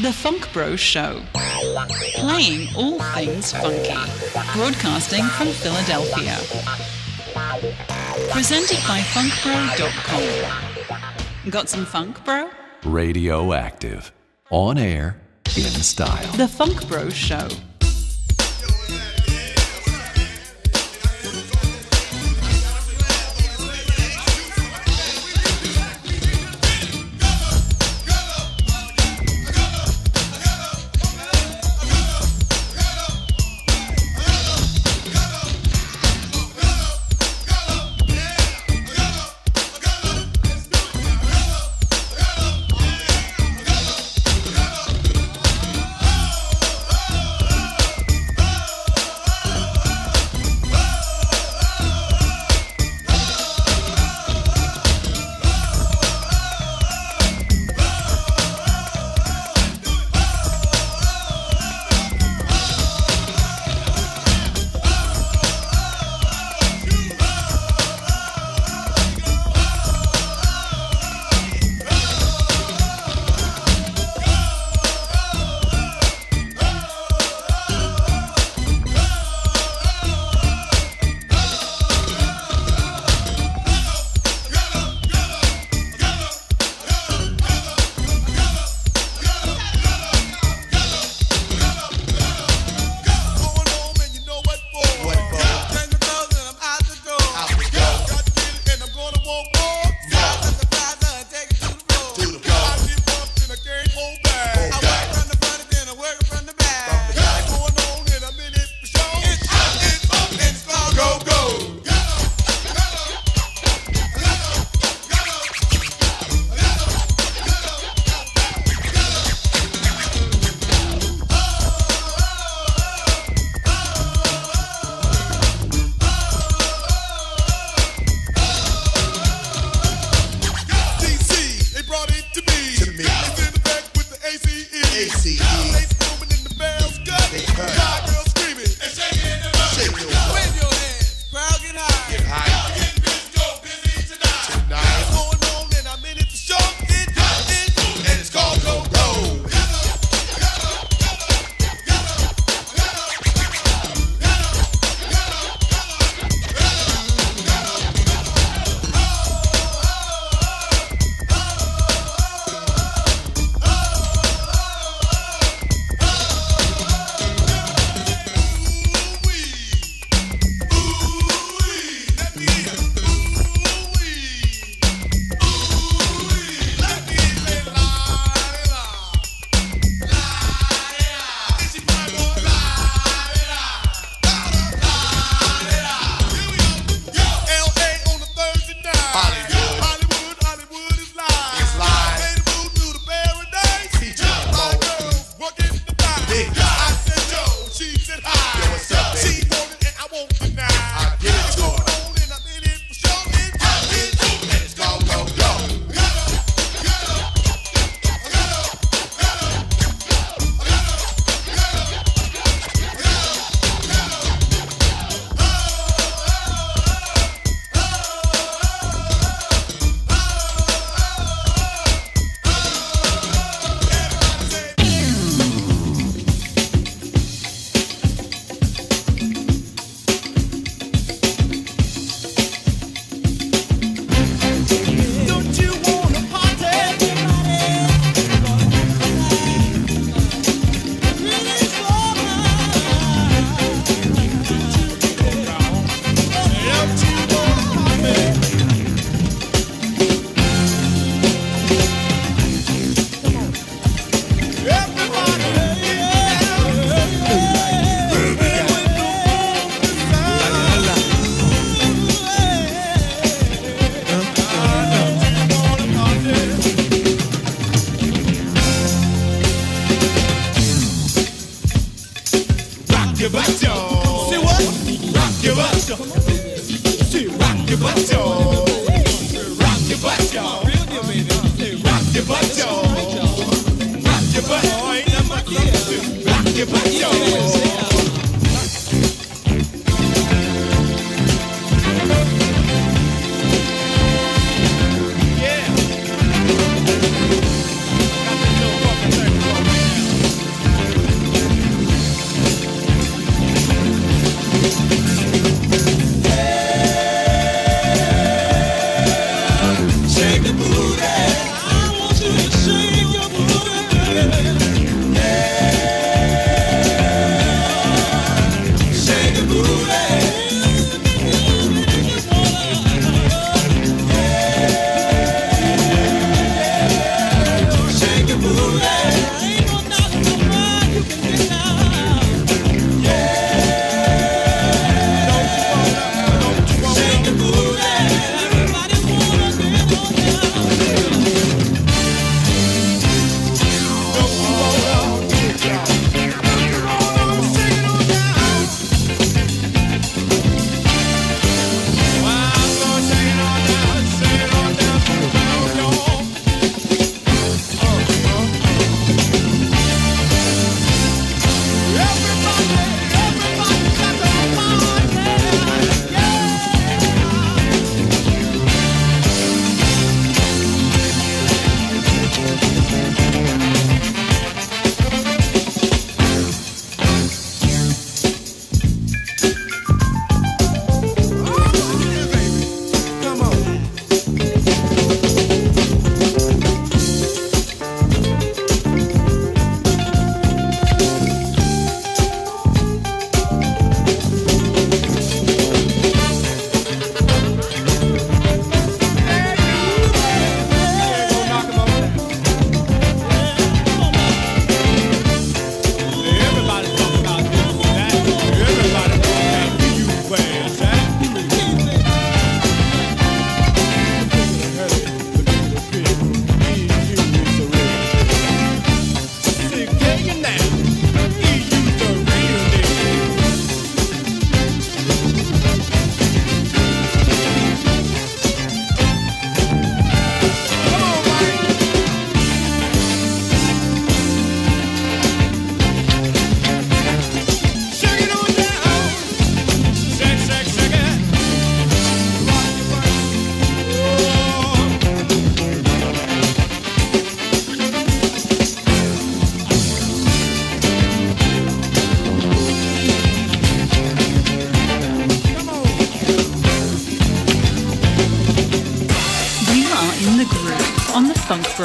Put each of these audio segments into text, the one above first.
The Funk Bro Show. Playing all things funky. Broadcasting from Philadelphia. Presented by funkbro.com. Got some funk, bro? Radioactive. On air, in style. The Funk Bro Show.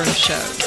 Show.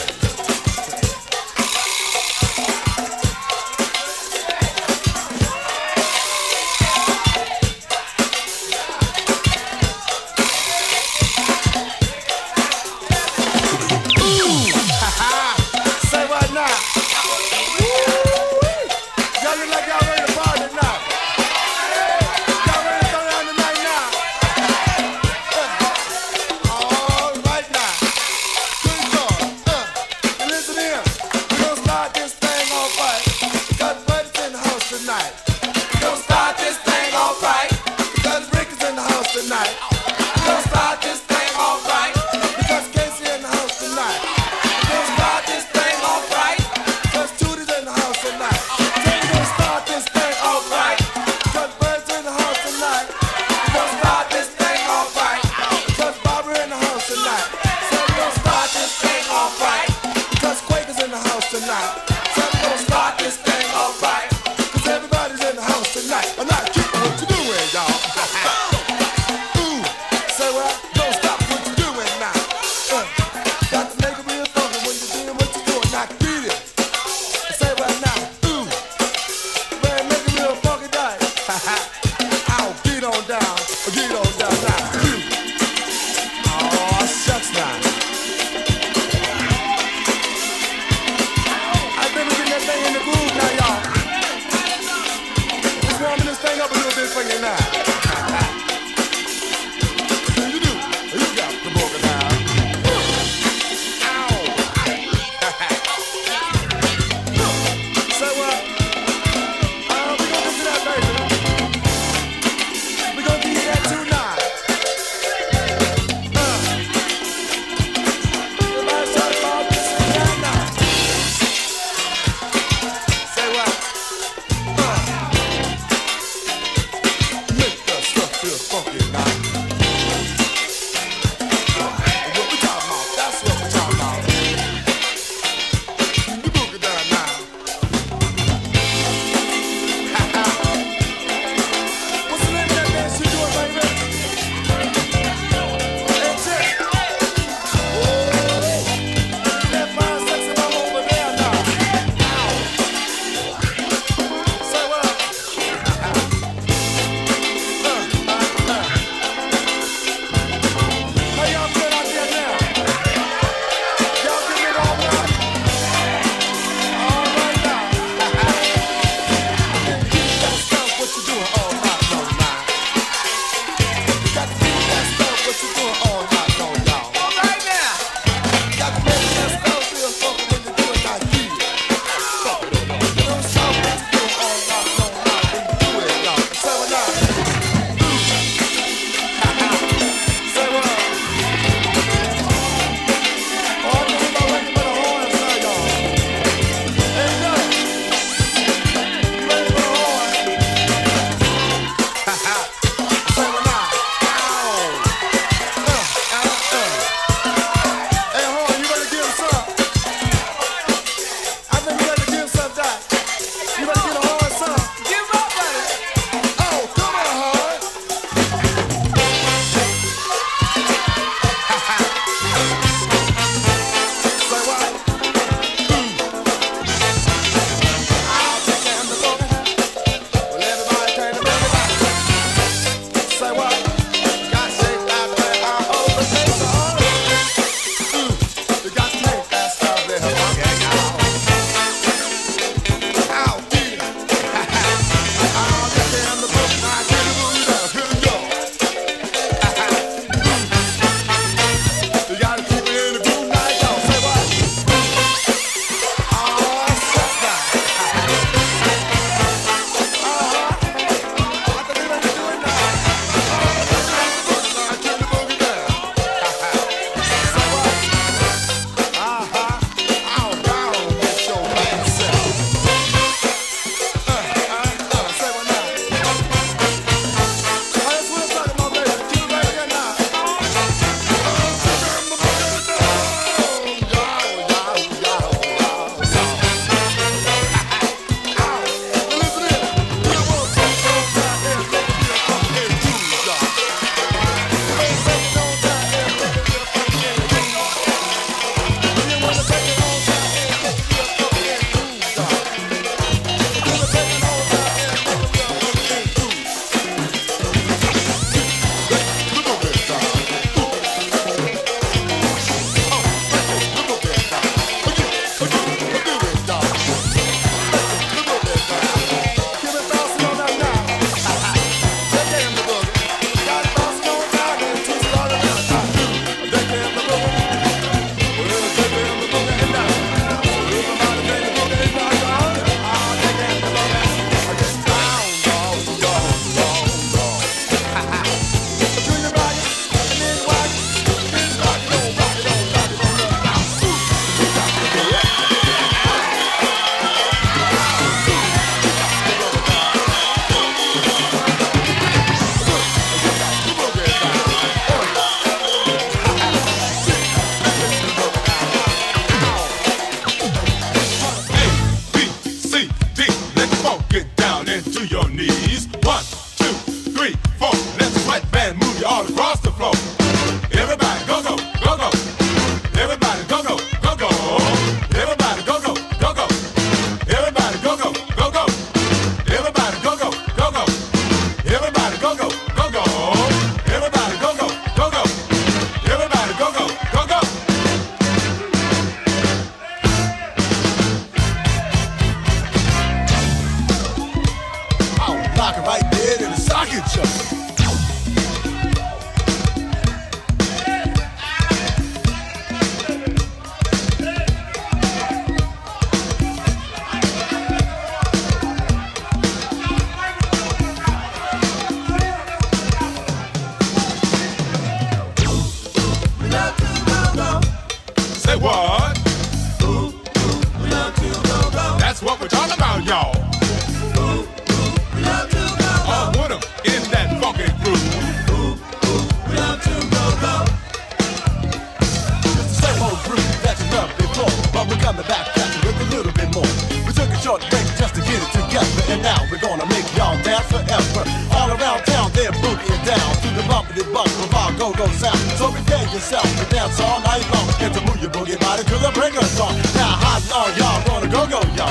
desperate, and now we're gonna make y'all dance forever. All around town, they're boogieing down to the bumpity bump of our go-go sound. So prepare yourself to dance all night long and to move your boogie body to the break of dawn. Now, how long y'all gonna go-go, y'all?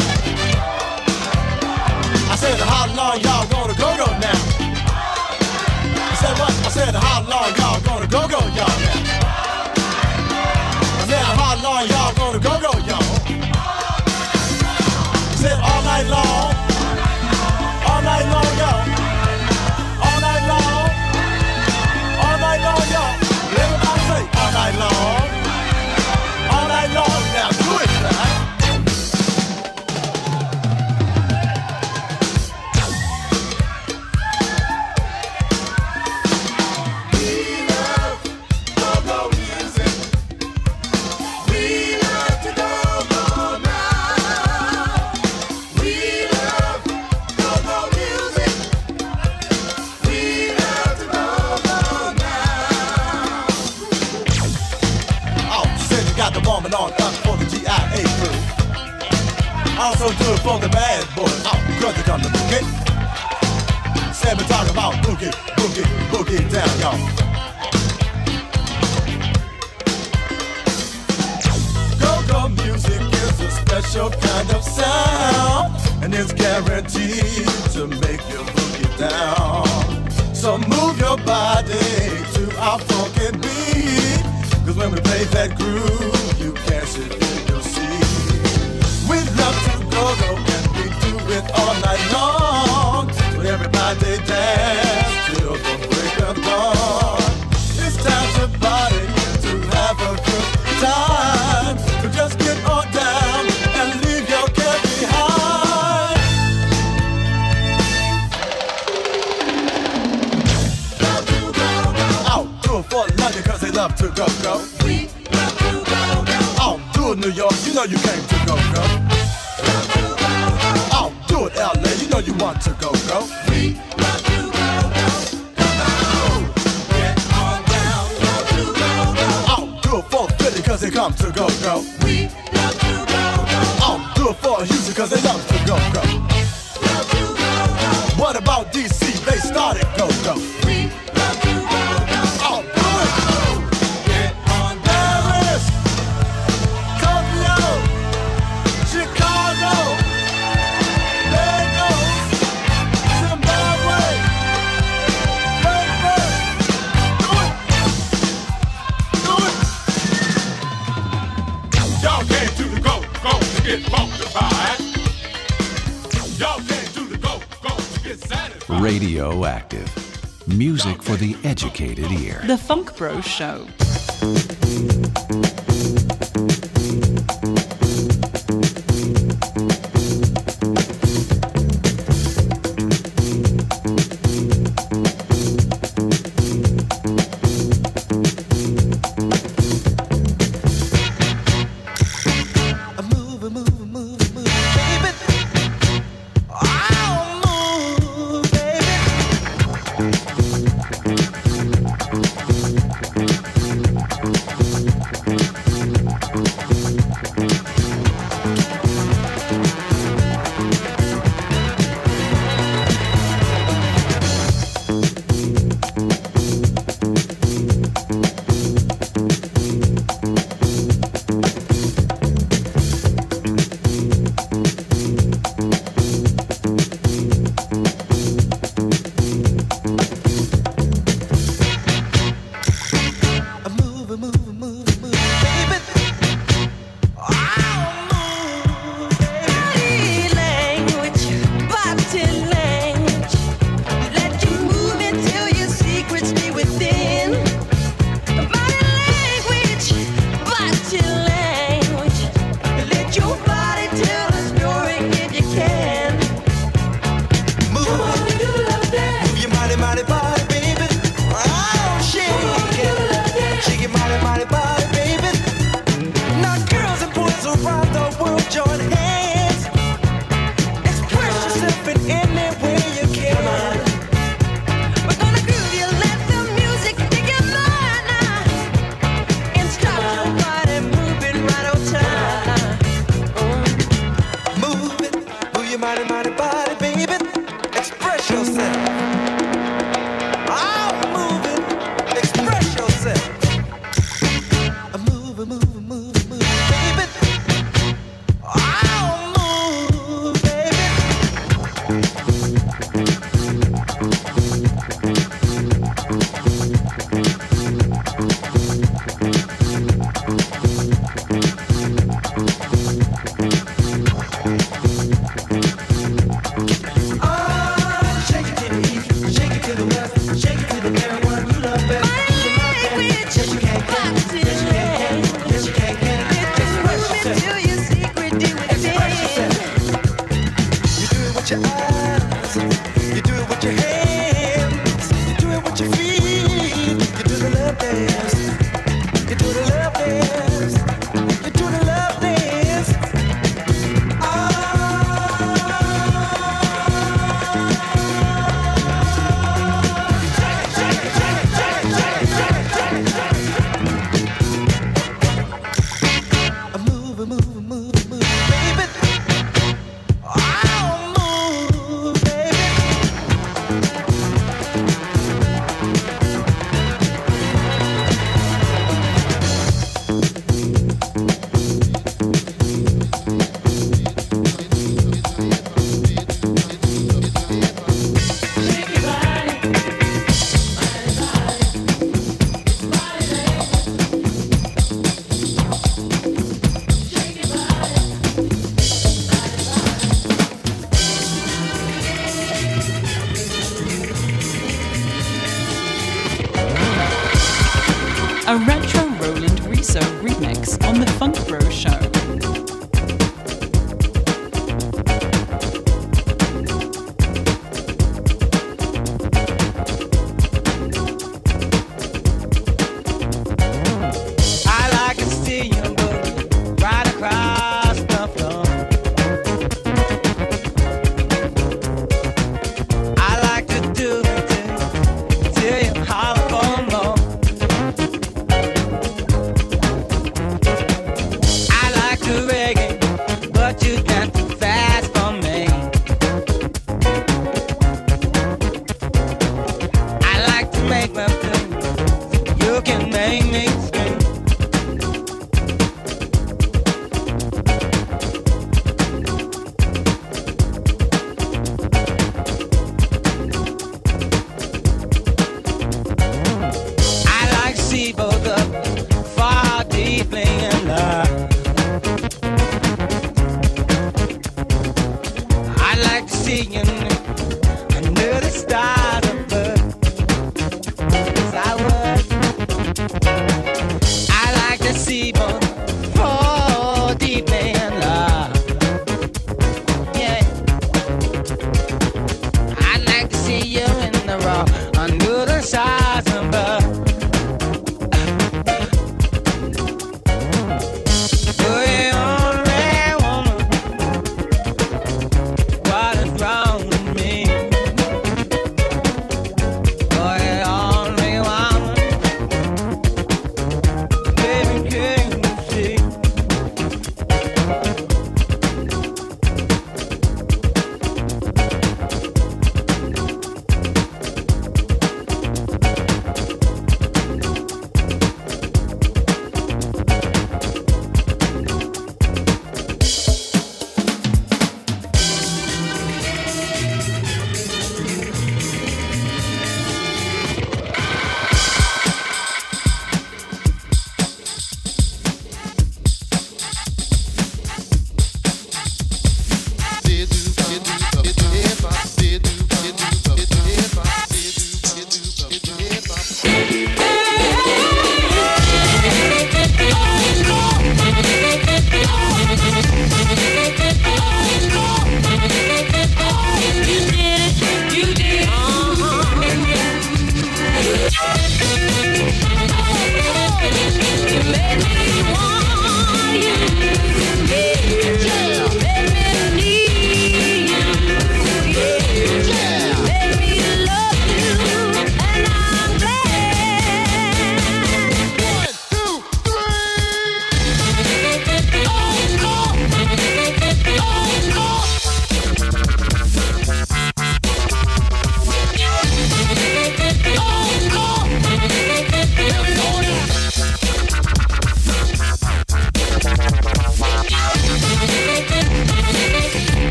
you can't. The Funk Bro Show.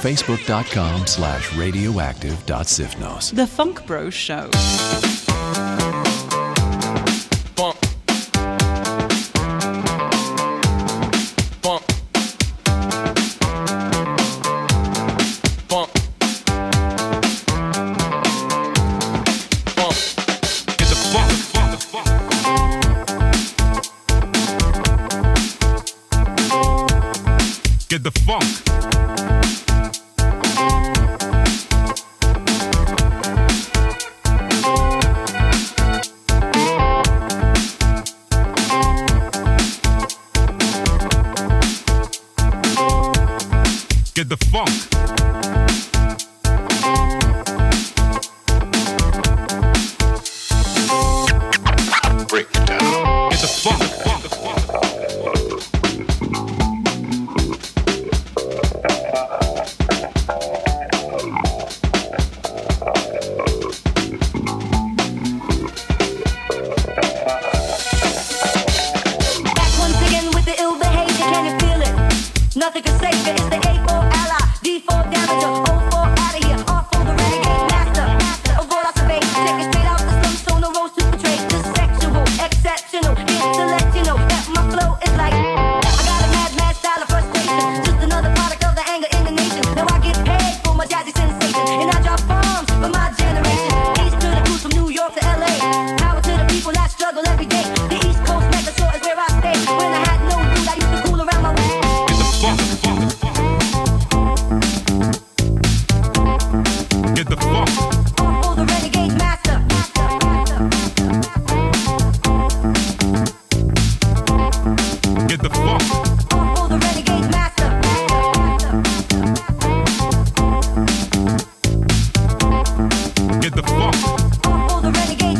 facebook.com slash radioactive.sifnos. The Funk Bros Show. Get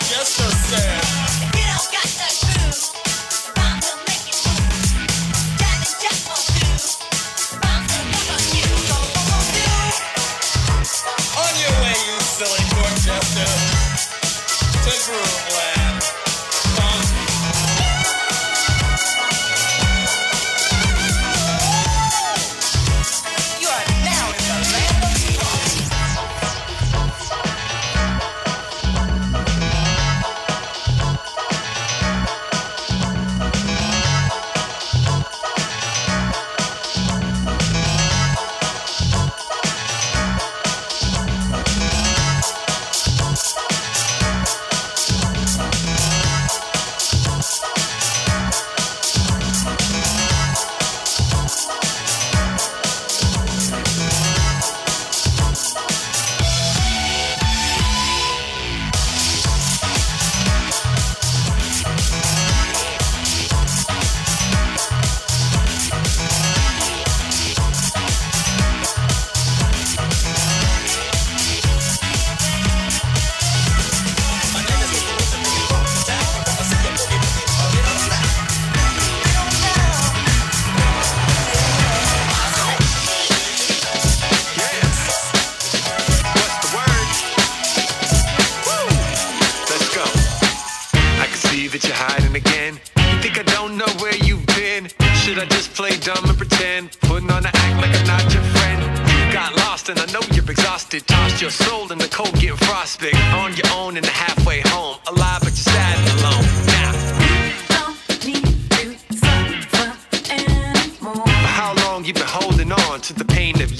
silly Should I just play dumb and pretend? Putting on an act like I'm not your friend. Got lost and I know you're exhausted. Tossed your soul in the cold, getting frostbit. On your own and halfway home. Alive, but you're sad and alone. Now. Nah. How long you been holding on to the pain of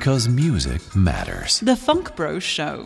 Because music matters. The Funk Bros Show.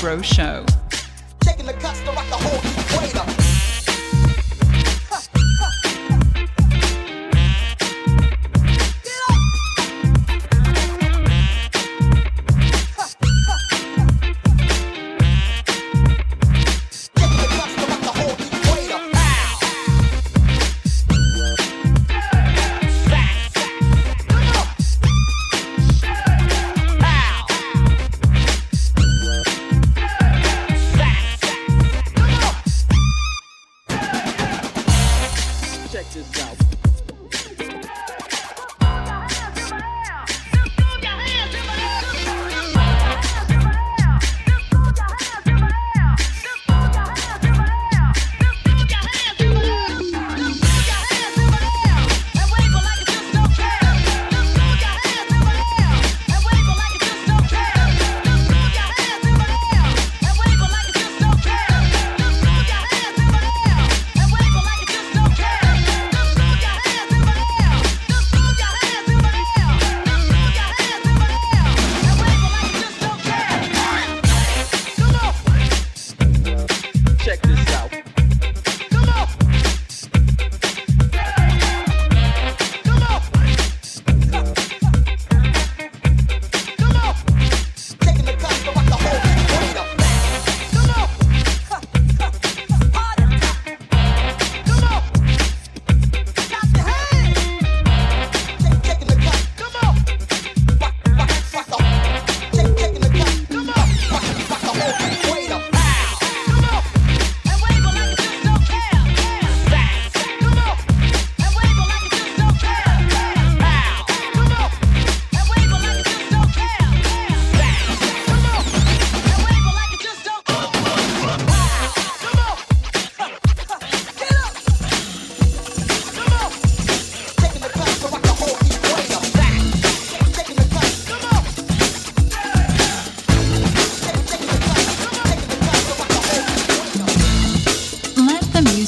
Grow Show.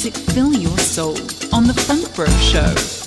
music fill your soul on The Funk Bro Show.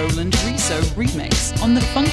Roland Riso remix on The Funk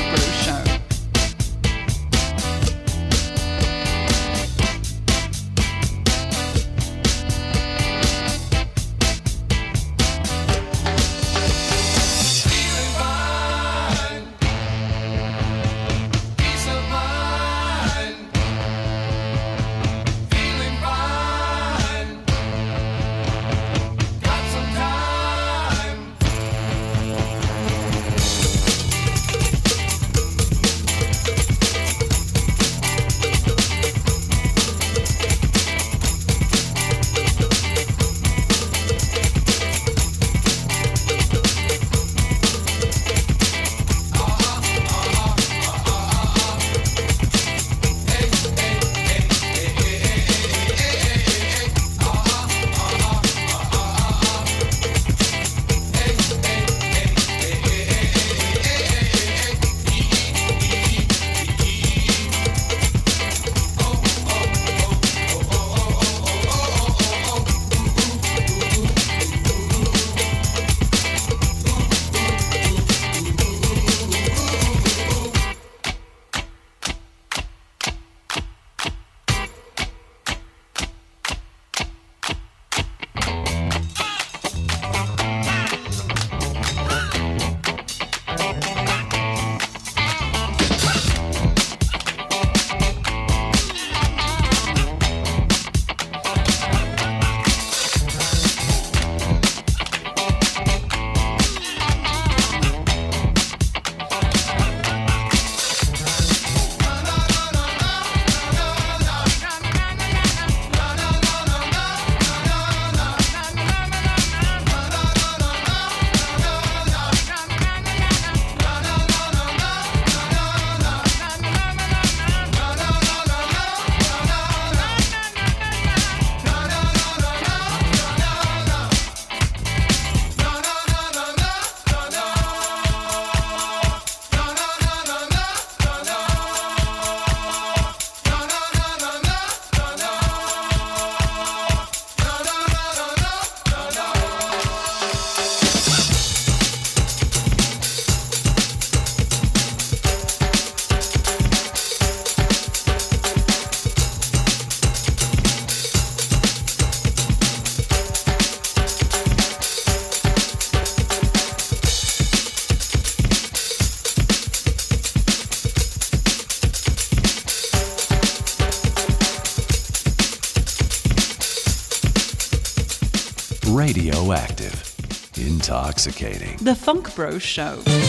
Intoxicating. The Funk Bro Show.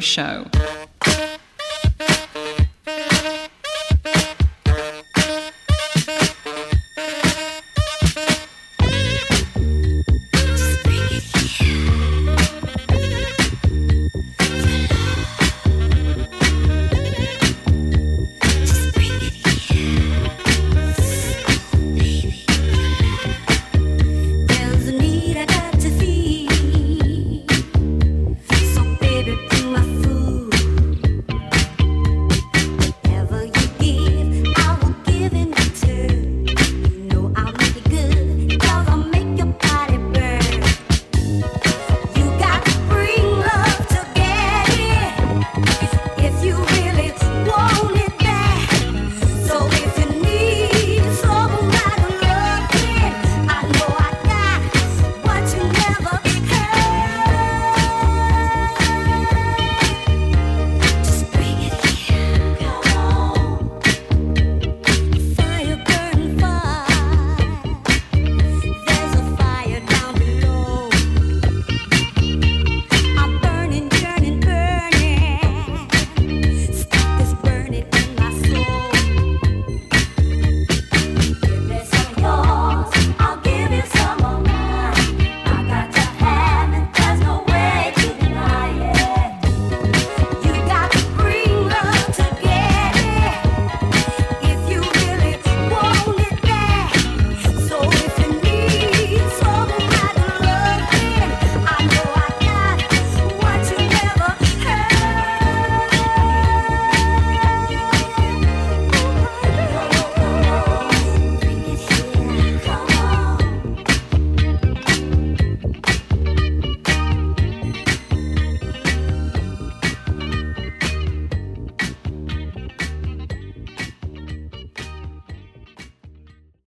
Show.